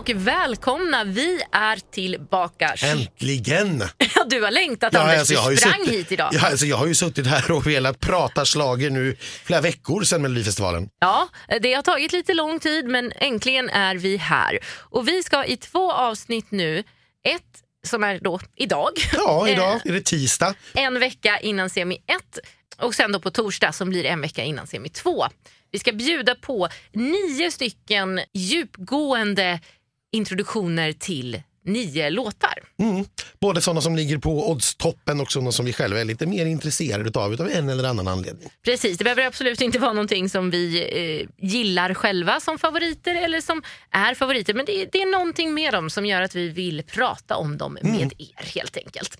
och välkomna. Vi är tillbaka. Äntligen! Ja, du har längtat Anders, alltså, jag du sprang suttit, hit idag. Ja, alltså, jag har ju suttit här och velat prata slager nu flera veckor sedan Melodifestivalen. Ja, det har tagit lite lång tid men äntligen är vi här. Och vi ska i två avsnitt nu, ett som är då idag, Ja, Eh, idag är det tisdag. en vecka innan semi 1 och sen då på torsdag som blir en vecka innan semi 2. Vi ska bjuda på nio stycken djupgående introduktioner till nio låtar. Mm. Både sådana som ligger på oddstoppen och sådana som vi själva är lite mer intresserade av, utav en eller annan anledning. Precis, det behöver absolut inte vara någonting som vi eh, gillar själva som favoriter eller som är favoriter. Men det det är någonting med dem som gör att vi vill prata om dem med er helt enkelt.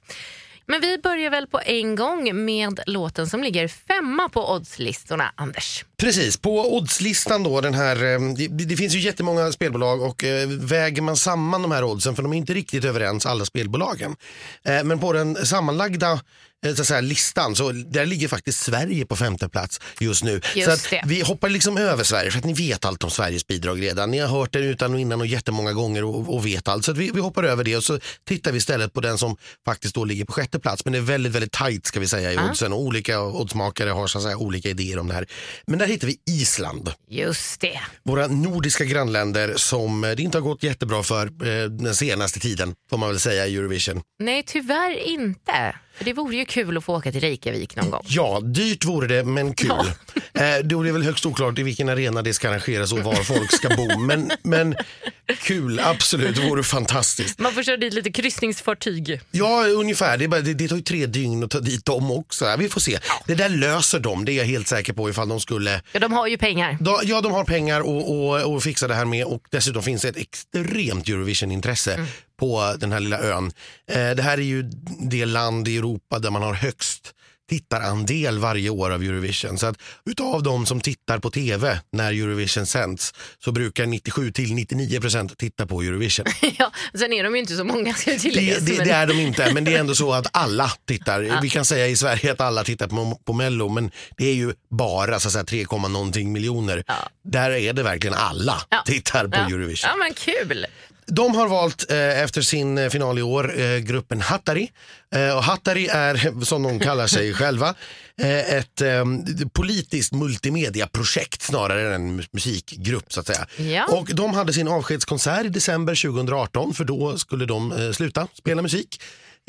Men vi börjar väl på en gång med låten som ligger femma på oddslistorna, Anders. Precis, på oddslistan då, den här, eh, det, det finns ju jättemånga spelbolag och eh, väger man samman de här oddsen, för de är inte riktigt överens alla spelbolagen. Eh, men på den sammanlagda så att säga, listan så där ligger faktiskt Sverige på femte plats just nu. Just så vi hoppar liksom över Sverige för att ni vet allt om Sveriges bidrag redan. Ni har hört det utan och innan och jättemånga gånger och, och vet allt. Så vi, vi hoppar över det och så tittar vi istället på den som faktiskt då ligger på sjätte plats. Men det är väldigt, väldigt tajt ska vi säga i Ja. oddsen och olika oddsmakare har så att säga olika idéer om det här. Men där hittar vi Island Just det. våra nordiska grannländer som eh, det inte har gått jättebra för eh, den senaste tiden får man väl säga i Eurovision. Nej, tyvärr inte. Det vore ju kul att få åka till Reykjavik någon gång. Ja, dyrt vore det men kul. Eh, då är det väl högst oklart i vilken arena det ska arrangeras och var folk ska bo. Men, men kul, absolut, det vore fantastiskt. Man får köra dit lite kryssningsfartyg. Ja, ungefär. Det, bara, det, det tar ju tre dygn att ta dit dem också. Vi får se. Det där löser de, det är jag helt säker på ifall de skulle Ja, de har ju pengar. Då- Ja, de har pengar och, och, och fixa det här med och dessutom finns det ett extremt Eurovision-intresse på den här lilla ön. Eh, det här är ju det land i Europa där man har högst tittarandel varje år av Eurovision. Så att utav de som tittar på tv när Eurovision sänds så brukar 97 till 99 procent titta på Eurovision. Ja, sen är de ju inte så många ska jag tillägga. Det, det, men- det är de inte, men det är ändå så att alla tittar. Vi kan säga i Sverige att alla tittar på, på Mello, men det är ju bara så att säga, 3, någonting miljoner. Där är det verkligen alla Ja. tittar på ja. Eurovision. Ja, men kul. De har valt eh, efter sin eh, final i år eh, gruppen Hattari. Eh, och Hattari är, som de kallar sig själva, eh, ett eh, politiskt multimediaprojekt snarare än en musikgrupp så att säga. Ja. Och de hade sin avskedskonsert i december 2018 för då skulle de sluta spela musik.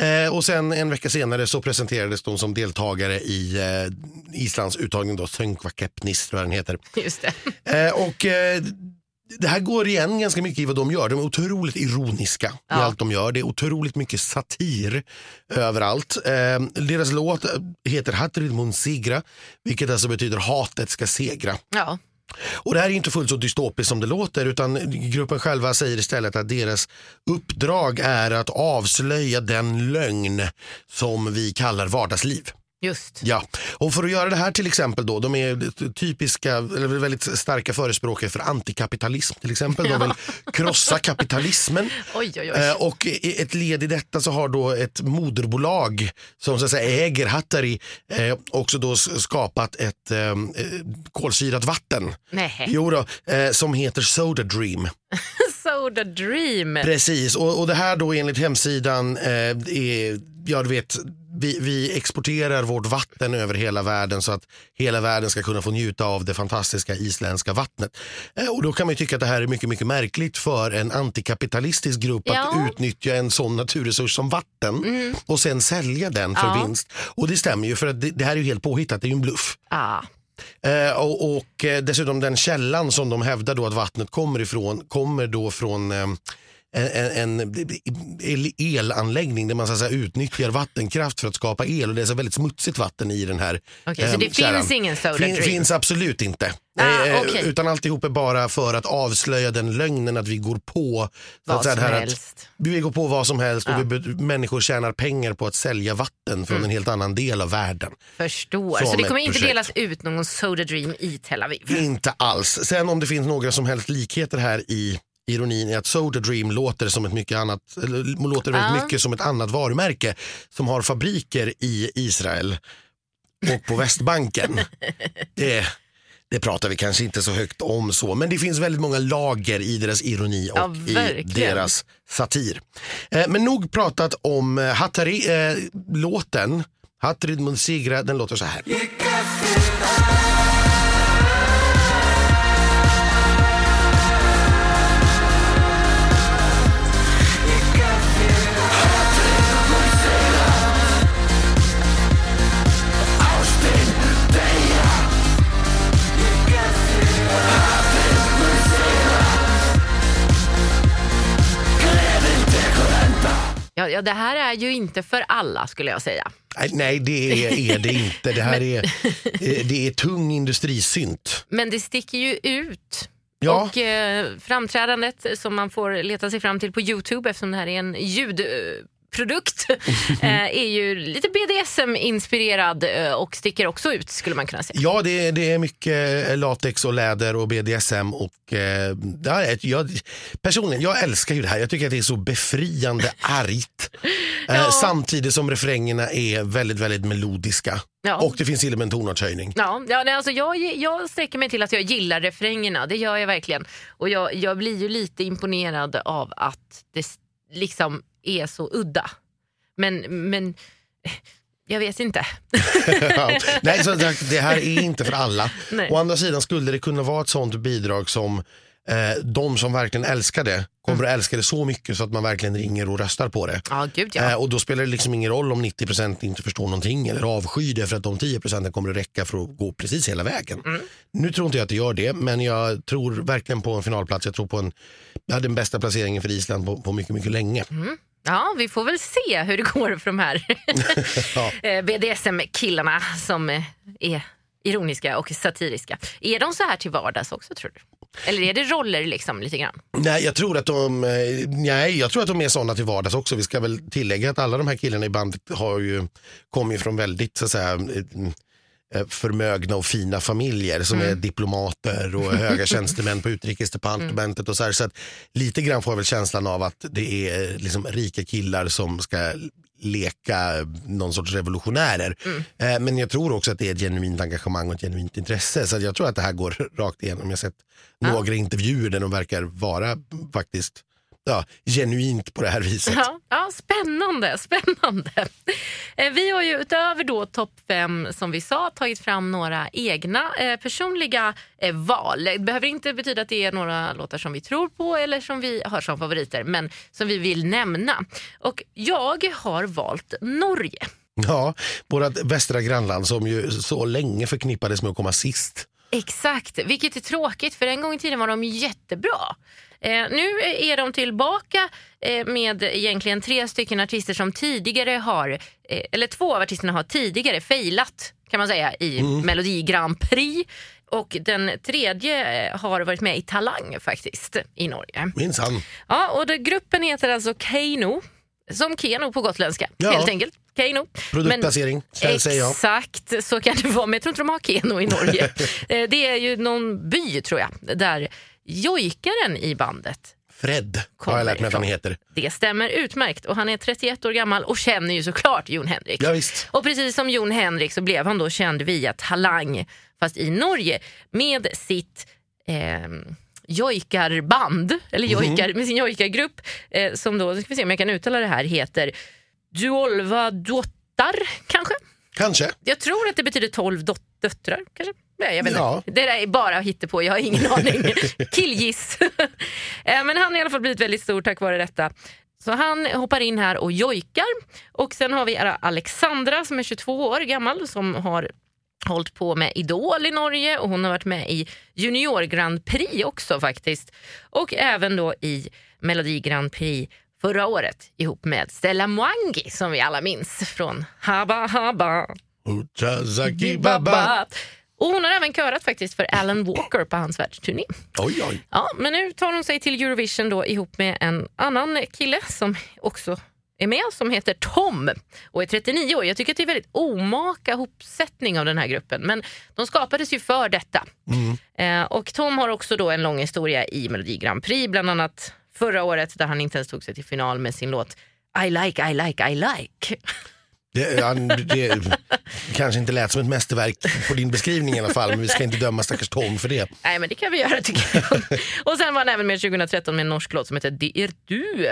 Eh, och sen en vecka senare så presenterades de som deltagare i eh, Islands uttagning då, Sönkvakeppnis tror jag den heter. Just det. Eh, och det här går igen ganska mycket i vad de gör. De är otroligt ironiska i Ja. allt de gör. Det är otroligt mycket satir överallt. Eh, deras låt heter Hatrid mun sigra, vilket alltså betyder hatet ska segra. Ja. Och det här är inte fullt så dystopiskt som det låter utan gruppen själva säger istället att deras uppdrag är att avslöja den lögn som vi kallar vardagsliv. Just. Ja, och för att göra det här till exempel då, de är typiska, eller väldigt starka förespråkare för antikapitalism till exempel. De vill krossa kapitalismen. Oj, oj, oj. Eh, Och ett led i detta så har då ett moderbolag som så att säga äger Hattari eh, också då skapat ett eh, kolsyrat vatten. Nej. Jo då, eh, som heter Soda Dream. Soda Dream. Precis, och, och det här då enligt hemsidan eh, är, ja du vet, vi, vi exporterar vårt vatten över hela världen så att hela världen ska kunna få njuta av det fantastiska isländska vattnet. Eh, och då kan man ju tycka att det här är mycket, mycket märkligt för en antikapitalistisk grupp Ja. att utnyttja en sån naturresurs som vatten och sen sälja den för Ja. vinst. Och det stämmer ju för att det, det här är ju helt påhittat, det är ju en bluff. Ah. Eh, och, och eh, dessutom den källan som de hävdar då att vattnet kommer ifrån kommer då från eh, en, en el- elanläggning där man så att utnyttjar vattenkraft för att skapa el och det är så väldigt smutsigt vatten i den här Okej, så eh, det kärran. finns ingen Soda fin, finns absolut inte. Ah, Eh, okej. Utan alltihop är bara för att avslöja den lögnen att vi går på Vad som här helst. Att, vi går på vad som helst Ja. och vi, be- människor tjänar pengar på att sälja vatten från en helt annan del av världen. Förstår. Som Så det kommer inte projekt. delas ut någon Soda Dream i Tel Aviv? Inte alls. Sen om det finns några som helst likheter här i ironin är att Soda Dream låter som ett mycket annat, låter väldigt Ja. mycket som ett annat varumärke som har fabriker i Israel och på Västbanken. det, Det pratar vi kanske inte så högt om så, men det finns väldigt många lager i deras ironi och Ja, i deras satir. Eh, men nog pratat om eh, Hattari-låten. Hatrid Munsigra, den låter så här. Ja, det här är ju inte för alla skulle jag säga. Nej, det är, är det inte. Det här är, eh, det är tung industrisynt. Men det sticker ju ut. Ja. Och eh, framträdandet som man får leta sig fram till på Youtube eftersom det här är en ljudprodukt eh, är ju lite BDSM-inspirerad eh, och sticker också ut skulle man kunna säga. Ja, det är, det är mycket latex och läder och BDSM. Och, eh, ja, jag, personligen, jag älskar ju det här. Jag tycker att det är så befriande argt. Eh, Ja. samtidigt som refrängerna är väldigt, väldigt melodiska. Ja. Och det finns till och med en tonartshöjning. Ja, ja nej, alltså jag, jag sträcker mig till att jag gillar refrängerna, det gör jag verkligen. Och jag, jag blir ju lite imponerad av att det liksom är så udda. Men, men jag vet inte. Nej, så det det här är inte för alla. Nej. Å andra sidan skulle det kunna vara ett sånt bidrag som eh, de som verkligen älskar det kommer att älska det så mycket så att man verkligen ringer och röstar på det. Ja, gud ja. Eh, och då spelar det liksom ingen roll om 90% inte förstår någonting eller avskyr det för att de 10% kommer att räcka för att gå precis hela vägen. Mm. Nu tror inte jag att det gör det, men jag tror verkligen på en finalplats. Jag tror på en, hade den bästa placeringen för Island på, på mycket, mycket länge. Ja, vi får väl se hur det går för de här Ja. eh, BDSM-killarna som eh, är ironiska och satiriska. Är de så här till vardags också tror du? Eller är det roller liksom lite grann? Nej, jag tror att de, eh, nej, jag tror att de är sådana till vardags också. Vi ska väl tillägga att alla de här killarna i bandet har ju, kommer ju från väldigt så att säga, eh, förmögna och fina familjer som är diplomater och höga tjänstemän på utrikesdepartementet och så här. Så att lite grann får jag väl känslan av att det är liksom rika killar som ska leka någon sorts revolutionärer. Eh, Men jag tror också att det är ett genuint engagemang och ett genuint intresse. Så jag tror att det här går rakt igenom. Jag har sett några intervjuer där de verkar vara faktiskt ja, genuint på det här viset. Ja, ja, spännande, spännande. Eh, Vi har ju utöver då topp fem som vi sa tagit fram några egna eh, personliga eh, val. Det behöver inte betyda att det är några låtar som vi tror på eller som vi har som favoriter men som vi vill nämna. Och jag har valt Norge. Ja, vårt västra grannland som ju så länge förknippades med att komma sist. Exakt, vilket är tråkigt för en gång i tiden var de jättebra. Eh, nu är de tillbaka eh, med egentligen tre stycken artister som tidigare har, eh, eller två av artisterna har tidigare failat kan man säga i Melodi Grand Prix. Och den tredje eh, har varit med i Talang faktiskt i Norge. Minsann. Ja, och det, gruppen heter alltså Keino, som Keno på gotländska Ja. helt enkelt. Keino. Produktplacering, Men, säger jag. Exakt, så kan det vara. Men jag tror inte de har Keno i Norge. Eh, det är ju någon by tror jag, där jojkaren i bandet Fred har jag lärt mig att han heter. det stämmer utmärkt och han är 31 år gammal och känner ju såklart Jon Henrik. Ja, visst. Och precis som Jon Henrik så blev han då känd via Talang, fast i Norge, med sitt eh, jojkarband, eller jojkar, med sin jojkargrupp eh, som då, ska vi se om jag kan uttala det här, heter Duolva Dottar kanske? Kanske. Jag tror att det betyder 12 dot- döttrar kanske? Nej, jag vet Ja. Det där är bara på. jag har ingen aning. Killgiss. Eh, Men han har i alla fall blivit väldigt stor tack vare detta. Så han hoppar in här och jojkar. Och sen har vi Alexandra som är 22 år gammal som har hållit på med Idol i Norge och hon har varit med i Junior Grand Prix också faktiskt. Och även då i Melodi Grand Prix förra året ihop med Stella Mwangi som vi alla minns från Haba Haba Uchazaki Baba. och hon har även körat faktiskt för Alan Walker på hans världsturné. Oj, oj. Ja, men nu tar hon sig till Eurovision då ihop med en annan kille som också är med som heter Tom och är 39 år. Jag tycker att det är väldigt omaka hopsättning av den här gruppen men de skapades ju för detta. Eh, och Tom har också då en lång historia i Melodi Grand Prix, bland annat förra året där han inte ens tog sig till final med sin låt I like, I like, I like. Det, han, det, kanske inte lät som ett mästerverk på din beskrivning i alla fall, men vi ska inte döma stackars Tom för det. Nej, men det kan vi göra tycker jag. och sen var han även med 2013 med en norsk låt som heter Det är du.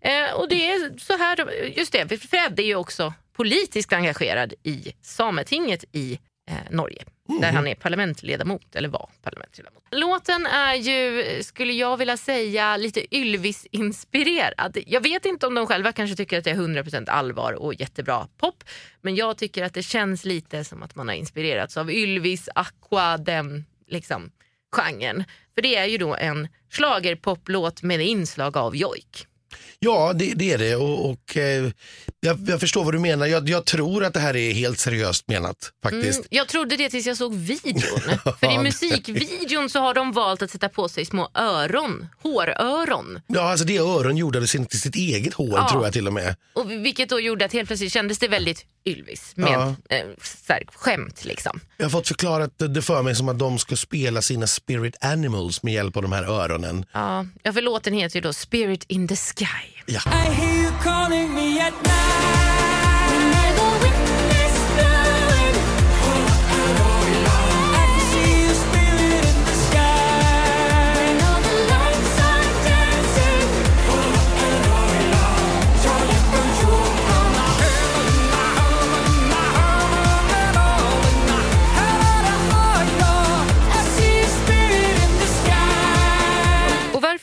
Eh, och det är så här, just det, Fred är ju också politiskt engagerad i Sametinget i eh, Norge. Där han är parlamentsledamot, eller var parlamentsledamot. Låten är ju, skulle jag vilja säga, lite Ylvis-inspirerad. Jag vet inte om de själva kanske tycker att det är 100% allvar och jättebra pop. Men jag tycker att det känns lite som att man har inspirerats av Ylvis, Aqua, den liksom, genren. För det är ju då en schlagerpoplåt med inslag av jojk. Ja, det, det är det och, och eh, jag, jag förstår vad du menar. Jag, jag tror att det här är helt seriöst menat faktiskt. Mm, jag trodde det tills jag såg videon. För i musikvideon så har de valt att sätta på sig små öron, håröron. Ja, alltså det öron gjorde sin, till sitt eget hår Ja. tror jag till och med. Och vilket då gjorde att helt plötsligt kändes det väldigt Ylvis med Ja. eh, här, skämt. Liksom. Jag har fått förklarat det- det för mig som att de ska spela sina spirit animals med hjälp av de här öronen. Ja, ja, för låten heter ju då Spirit in the Sky. Ja.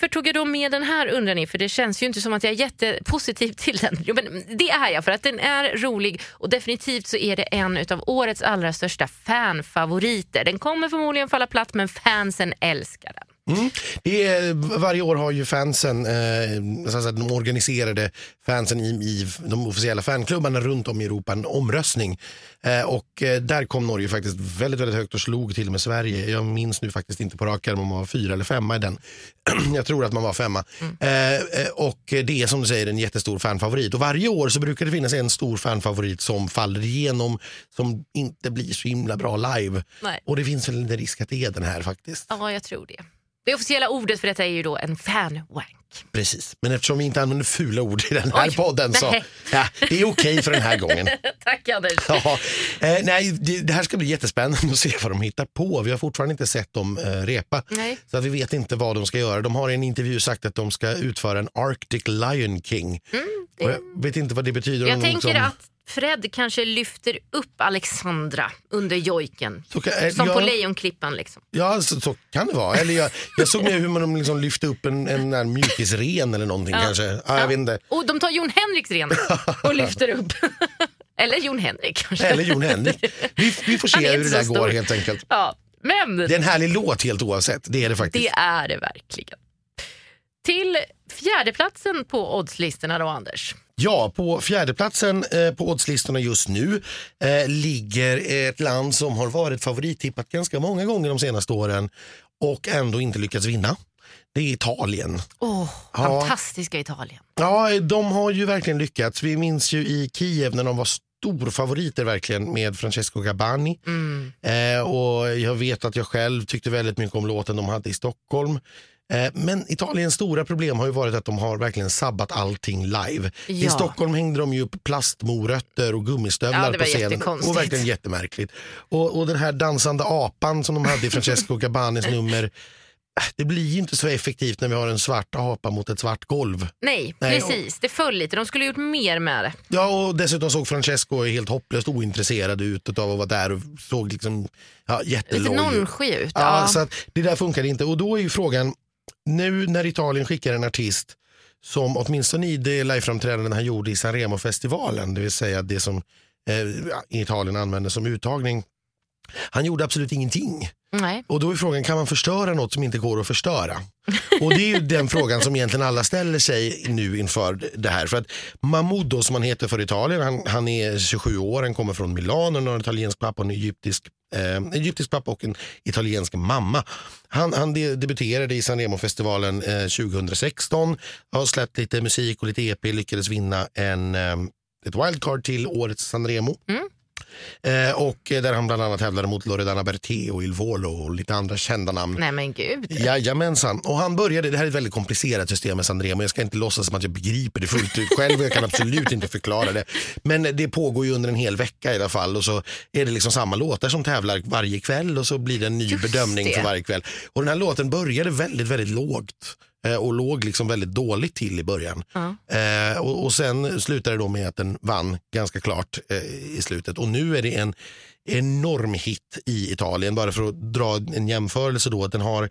Tog jag då med den här undrar ni? För det känns ju inte som att jag är jättepositiv till den. Jo, men det är jag för att den är rolig och definitivt så är det en av årets allra största fanfavoriter. Den kommer förmodligen falla platt men fansen älskar den. Mm. Det är, varje år har ju fansen, eh, så de organiserade fansen i, i de officiella fanklubbarna runt om i Europa en omröstning. Eh, och eh, där kom Norge faktiskt väldigt, väldigt högt och slog till med Sverige. Jag minns nu faktiskt inte på rak arm om man var fyra eller femma i den. Jag tror att man var femma. Eh, eh, och det är som du säger en jättestor fanfavorit. Och varje år så brukar det finnas en stor fanfavorit som faller igenom, som inte blir så himla bra live. Nej. Och det finns väl en risk att det är den här faktiskt. Ja, jag tror det. Det officiella ordet för detta är ju då en fanwank. Precis, men eftersom vi inte använder fula ord i den här Oj, podden så nej. ja, det är okej för den här gången. Tack Anders. Ja, eh, nej, det, det här ska bli jättespännande att se vad de hittar på. Vi har fortfarande inte sett dem eh, repa. Nej. Så att vi vet inte vad de ska göra. De har i en intervju sagt att de ska utföra en Arctic Lion King. Och jag vet inte vad det betyder. Mm, Jag Någon tänker som- att Fred kanske lyfter upp Alexandra under jojken. Kan- eh, Som ja. på Lejonklippan liksom. Ja, så, så kan det vara. Eller jag, jag såg med hur man liksom lyfte upp en, en, en mjukisren eller någonting kanske. Ja, jag vet inte. Och de tar Jon Henriks ren och lyfter upp. Eller Jon Henrik kanske. Eller Jon Henrik. Vi, vi får se hur det där så går stor. helt enkelt. Ja, men Det är en härlig låt helt oavsett. Det är det faktiskt. det är det verkligen. Till fjärdeplatsen på oddslistorna då Anders. Ja, på fjärdeplatsen eh, på oddslistorna just nu eh, ligger ett land som har varit favorittippat ganska många gånger de senaste åren och ändå inte lyckats vinna. Det är Italien. Åh, Ja. fantastiska Italien. Ja, de har ju verkligen lyckats. Vi minns ju i Kiev när de var storfavoriter verkligen med Francesco Gabbani. Mm. Eh, och jag vet att jag själv tyckte väldigt mycket om låten de hade i Stockholm. Eh, men Italiens stora problem har ju varit att de har verkligen sabbat allting live. I Ja. Stockholm hängde de ju upp plastmorötter och gummistövlar Ja, på scenen. Och verkligen jättemärkligt. Och, och den här dansande apan som de hade i Francesco Gabbanis nummer. eh, Det blir ju inte så effektivt när vi har en svart apa mot ett svart golv. Nej, Nej, precis. Det föll lite. De skulle gjort mer med det. Ja, och dessutom såg Francesco helt hopplöst ointresserad ut av att vara där och såg liksom ja, Lite jätteloj ut. nonchig ut. Ja, Ja. Så att det där funkar inte. Och då är ju frågan, nu när Italien skickar en artist som åtminstone i det liveframträdande han gjorde i Sanremo-festivalen, det vill säga det som eh, Italien använder som uttagning. Han gjorde absolut ingenting. Nej. Och då är frågan, kan man förstöra något som inte går att förstöra? Och det är ju den frågan som egentligen alla ställer sig nu inför det här. För att Mahmoud då, som han heter för Italien, han, han är 27 år, han kommer från Milano, han har en italiensk pappa och en egyptisk, eh, egyptisk pappa och en italiensk mamma. Han, han de- debuterade i Sanremo-festivalen eh, 2016, har släppt lite musik och lite EP, lyckades vinna en, eh, ett wildcard till årets Sanremo. Eh, och där han bland annat tävlade mot Loredana Berté och Il Volo och lite andra kända namn. Nej men gud. Jajamensan. Och han började, det här är ett väldigt komplicerat system med Sandremo. Jag ska inte låtsas som att jag begriper det fullt ut själv och jag kan absolut inte förklara det. Men det pågår ju under en hel vecka i alla fall och så är det liksom samma låtar som tävlar varje kväll och så blir det en ny Just bedömning det. för varje kväll. Och den här låten började väldigt, väldigt lågt och låg liksom väldigt dåligt till i början. Ja. Eh, och, och sen slutade det då med att den vann ganska klart eh, i slutet. Och nu är det en enorm hit i Italien. Bara för att dra en jämförelse då. Att den har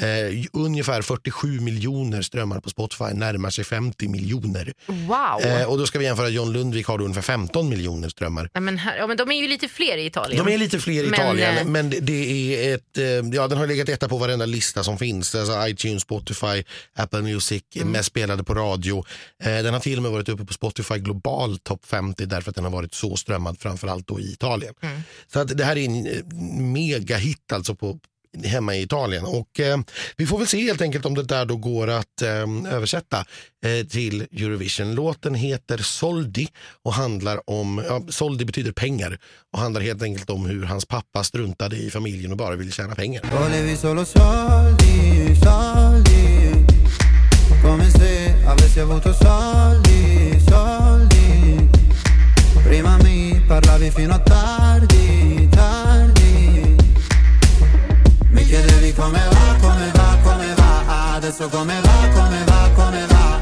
eh, ungefär 47 miljoner strömmar på Spotify. Närmar sig 50 miljoner. Wow. Eh, och då ska vi jämföra John Lundvik har då ungefär 15 miljoner strömmar. Nej, men, här, ja, men de är ju lite fler i Italien. De är lite fler i Men, Italien, eh, men det, det är ett, eh, ja, den har legat etta på varenda lista som finns. Alltså iTunes, Spotify, Apple Music, Mm. mest spelade på radio. Eh, den har till och med varit uppe på Spotify global topp 50 därför att den har varit så strömmad framförallt då i Italien. Mm. Så att det här är en eh, megahit alltså på hemma i Italien. Och eh, Vi får väl se helt enkelt om det där då går att eh, översätta eh, till Eurovision. Låten heter Soldi och handlar om, ja, Soldi betyder pengar och handlar helt enkelt om hur hans pappa struntade i familjen och bara ville tjäna pengar. Come se avessi avuto soldi, soldi Prima mia parlavi fino a tardi, tardi Mi chiedevi come va, come va, come va Adesso come va, come va, come va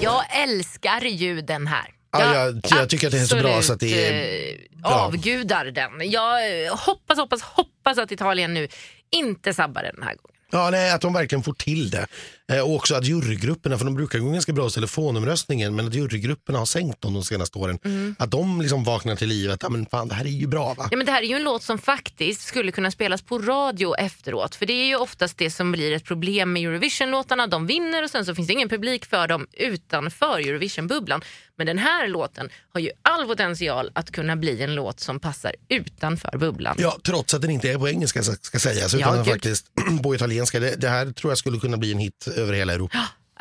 Jag älskar ju den här. Ja, jag- jag tycker att det är så bra så att det är absolut, eh, bra. avgudar den. Jag eh, hoppas, hoppas, hoppas att Italien nu inte sabbar den här gången. Ja, nej, att de verkligen får till det. Eh, och också att jurygrupperna, för de brukar gå ganska bra hos telefonomröstningen, men att jurygrupperna har sänkt dem de senaste åren. Mm. Att de liksom vaknar till livet, ja men fan det här är ju bra va? Ja, men det här är ju en låt som faktiskt skulle kunna spelas på radio efteråt. För det är ju oftast det som blir ett problem med Eurovision-låtarna. De vinner och sen så finns det ingen publik för dem utanför Eurovision-bubblan. Men den här låten har ju all potential att kunna bli en låt som passar utanför bubblan. Ja, trots att den inte är på engelska ska, sägas, utan Ja, faktiskt på italienska. Det, det här tror jag skulle kunna bli en hit över hela Europa.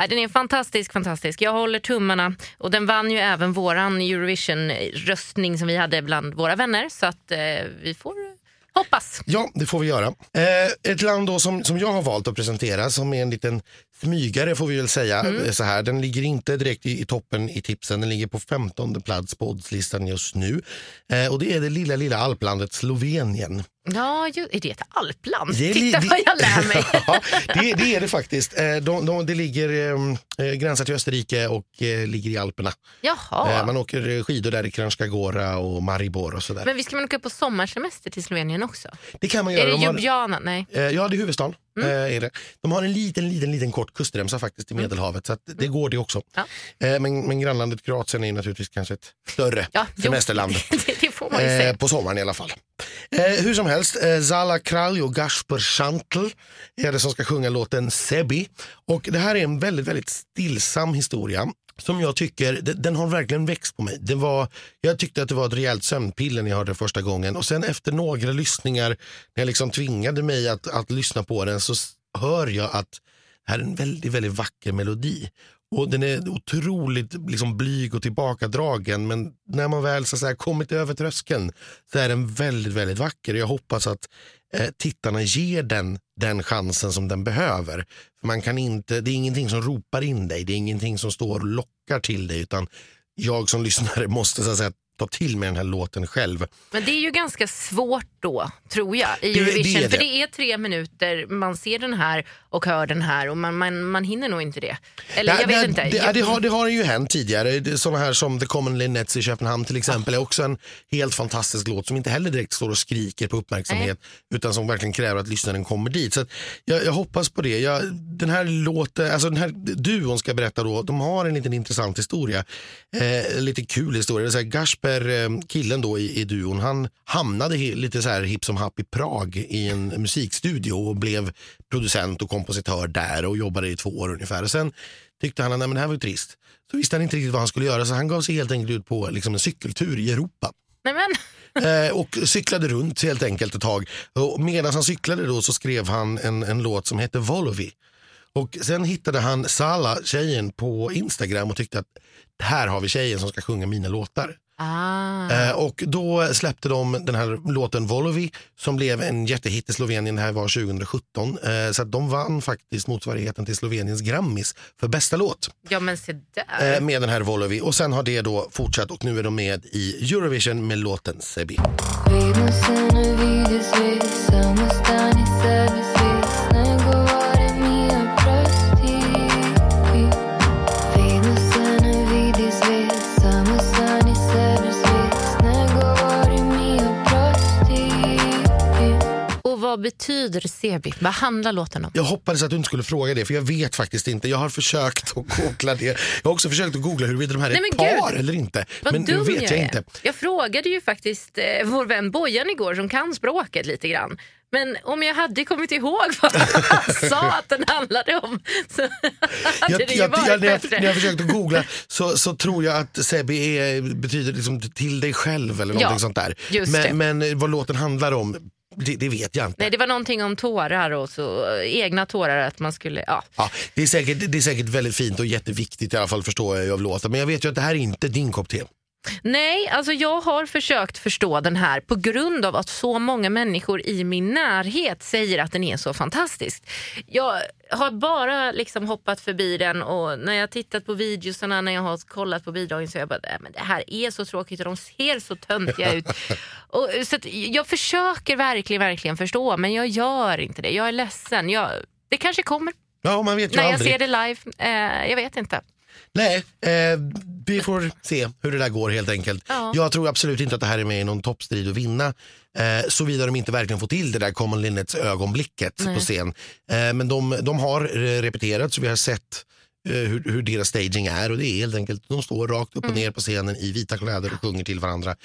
Den är fantastisk, fantastisk. Jag håller tummarna. Och den vann ju även våran Eurovision-röstning som vi hade bland våra vänner. Så att eh, vi får hoppas. Ja, det får vi göra. Eh, ett land då som, som jag har valt att presentera som är en liten smygare får vi väl säga. Mm. eh, Så här. Den ligger inte direkt i, i toppen i tipsen. Den ligger på 15 plats på oddslistan just nu. Eh, och det är det lilla, lilla alplandet Slovenien. Ja, ju, är det ett alpland? Det är Titta det- vad jag lär mig. ja, det, det är det faktiskt. Eh, de, de, det ligger eh, eh, gränsar till Österrike och eh, ligger i Alperna. Jaha. Eh, man åker eh, skidor där i Kranjska och Maribor och sådär. Men visst ska man åka på sommarsemester till Slovenien också? Det kan man Är göra. det De har- Ljubljana? Nej. Eh, Ja, det är huvudstaden. Mm. Är det. De har en liten, liten, liten kort kustremsa faktiskt i Medelhavet. Så att det går det också. Ja. Men, men grannlandet Kroatien är naturligtvis kanske ett större Ja, semesterland. det, det får man ju säga. på sommaren i alla fall. Eh, hur som helst, eh, Zala Kralj och Gasper Schantl är det som ska sjunga låten Sebi. Och det här är en väldigt, väldigt stillsam historia som jag tycker, den har verkligen växt på mig. Den var, jag tyckte att det var ett rejält sömnpiller när jag hörde det första gången och sen efter några lyssningar, när jag liksom tvingade mig att, att lyssna på den så hör jag att det här är en väldigt, väldigt vacker melodi. Och Den är otroligt liksom, blyg och tillbakadragen men när man väl så säga, kommit över tröskeln så är den väldigt, väldigt vacker. Jag hoppas att eh, tittarna ger den den chansen som den behöver. För man kan inte, det är ingenting som ropar in dig, det är ingenting som står och lockar till dig utan jag som lyssnare måste så säga, ta till mig den här låten själv. Men det är ju ganska svårt då, tror jag, i Det- det Eurovision. är det. För det är tre minuter, man ser den här och hör den här och man, man, man hinner nog inte det. Eller jag vet det, inte. Det, det, det, har, det har ju hänt tidigare. Det- Såna här som The Common Linnets i Köpenhamn till exempel är också en helt fantastisk låt som inte heller direkt står och skriker på uppmärksamhet utan som verkligen kräver att lyssnaren kommer dit. Så jag, jag hoppas på det. Jag, den här låten, alltså den här duon ska jag berätta då, de har en liten intressant historia. Eh, lite kul historia. Det är så här, eh, killen då i, i duon, han hamnade lite så här hipp som happ i Prag i en musikstudio och blev producent och kompositör där och jobbade i två år ungefär. Och sen tyckte han att det här var trist. Så visste han inte riktigt vad han skulle göra så han gav sig helt enkelt ut på liksom, en cykeltur i Europa. Eh, och cyklade runt helt enkelt ett tag. Och medan han cyklade då så skrev han en, en låt som hette Volovi. Och sen hittade han Sala, tjejen, på Instagram och tyckte att här har vi tjejen som ska sjunga mina låtar. Ah. Eh, och då släppte de den här låten Volovi som blev en jättehit i Slovenien. Det här var 2017. Eh, så att de vann faktiskt motsvarigheten till Sloveniens Grammis för bästa låt Ja men se där. eh, med den här Volovi. Och sen har det då fortsatt och nu är de med i Eurovision med låten Sebi. Vad betyder Sebi? Vad handlar låten om? Jag hoppades att du inte skulle fråga det för jag vet faktiskt inte. Jag har försökt att googla det. Jag har också försökt att googla huruvida de här är Nej, men par gud. eller inte. Vad men nu vet jag, är. inte. Jag frågade ju faktiskt eh, vår vän Bojan igår som kan språket lite grann. Men om jag hade kommit ihåg vad han sa att den handlade om så hade Jag, det ju jag, varit jag, när, jag, bättre. när jag försökte googla så, så tror jag att Sebi är, betyder liksom till dig själv eller någonting Ja, sånt där. men, men vad låten handlar om, det, det vet jag inte. Nej, det var någonting om tårar och så eh, egna tårar att man skulle, ja. Ja, det, är säkert, det är säkert väldigt fint och jätteviktigt i alla fall förstår jag av låten. Men jag vet ju att det här är inte din kopp te. Nej, alltså jag har försökt förstå den här på grund av att så många människor i min närhet säger att den är så fantastisk. Jag har bara liksom hoppat förbi den och när jag tittat på videosarna, när jag har kollat på bidragen så har jag bara, "Nej, men det här är så tråkigt och de ser så töntiga ut. och, så jag försöker verkligen, verkligen förstå men jag gör inte det. Jag är ledsen. Jag, det kanske kommer Ja, man vet ju när jag aldrig. ser det live. Eh, jag vet inte. Nej, eh, vi får se hur det där går helt enkelt. Ja. Jag tror absolut inte att det här är med i någon toppstrid att vinna. Eh, Såvida de inte verkligen får till det där Common Linnets ögonblicket Nej. på scen. Eh, men de, de har repeterat så vi har sett eh, hur, hur deras staging är och det är helt enkelt, de står rakt upp och Mm. ner på scenen i vita kläder och sjunger till varandra.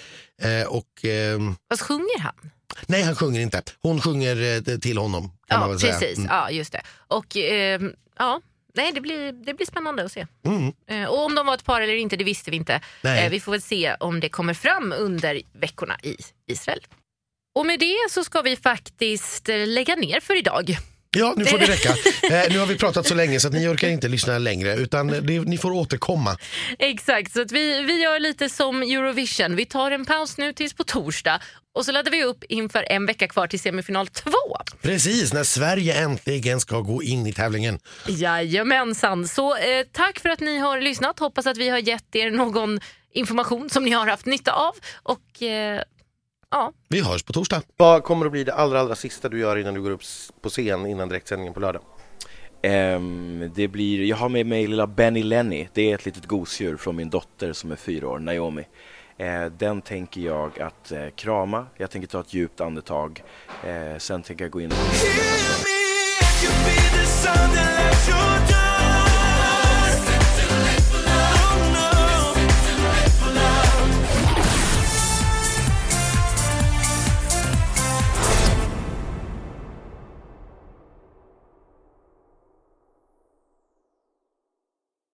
Eh, och, ehm, Vad sjunger han? nej, han sjunger inte. Hon sjunger eh, till honom. Kan man Ja, väl säga. precis. Mm. Ja, just det. Och ehm, ja, nej, det blir, det blir spännande att se. Mm. Eh, och om de var ett par eller inte, det visste vi inte. Eh, vi får väl se om det kommer fram under veckorna i Israel. Och med det så ska vi faktiskt eh, lägga ner för idag. Ja, nu får det räcka. Eh, nu har vi pratat så länge så att ni orkar inte lyssna längre utan det, ni får återkomma. Exakt, så att vi, vi gör lite som Eurovision. Vi tar en paus nu tills på torsdag och så laddar vi upp inför en vecka kvar till semifinal 2. Precis, när Sverige äntligen ska gå in i tävlingen. Jajamensan. Så eh, tack för att ni har lyssnat. Hoppas att vi har gett er någon information som ni har haft nytta av. Och eh, ja, Vi hörs på torsdag. Vad kommer att bli det allra, allra sista du gör innan du går upp på scen innan direktsändningen på lördag? Ehm, det blir, jag har med mig lilla Benny Lenny. Det är ett litet gosedjur från min dotter som är fyra år, Naomi. Eh, den tänker jag att eh, krama. Jag tänker ta ett djupt andetag. Eh, sen tänker jag gå in och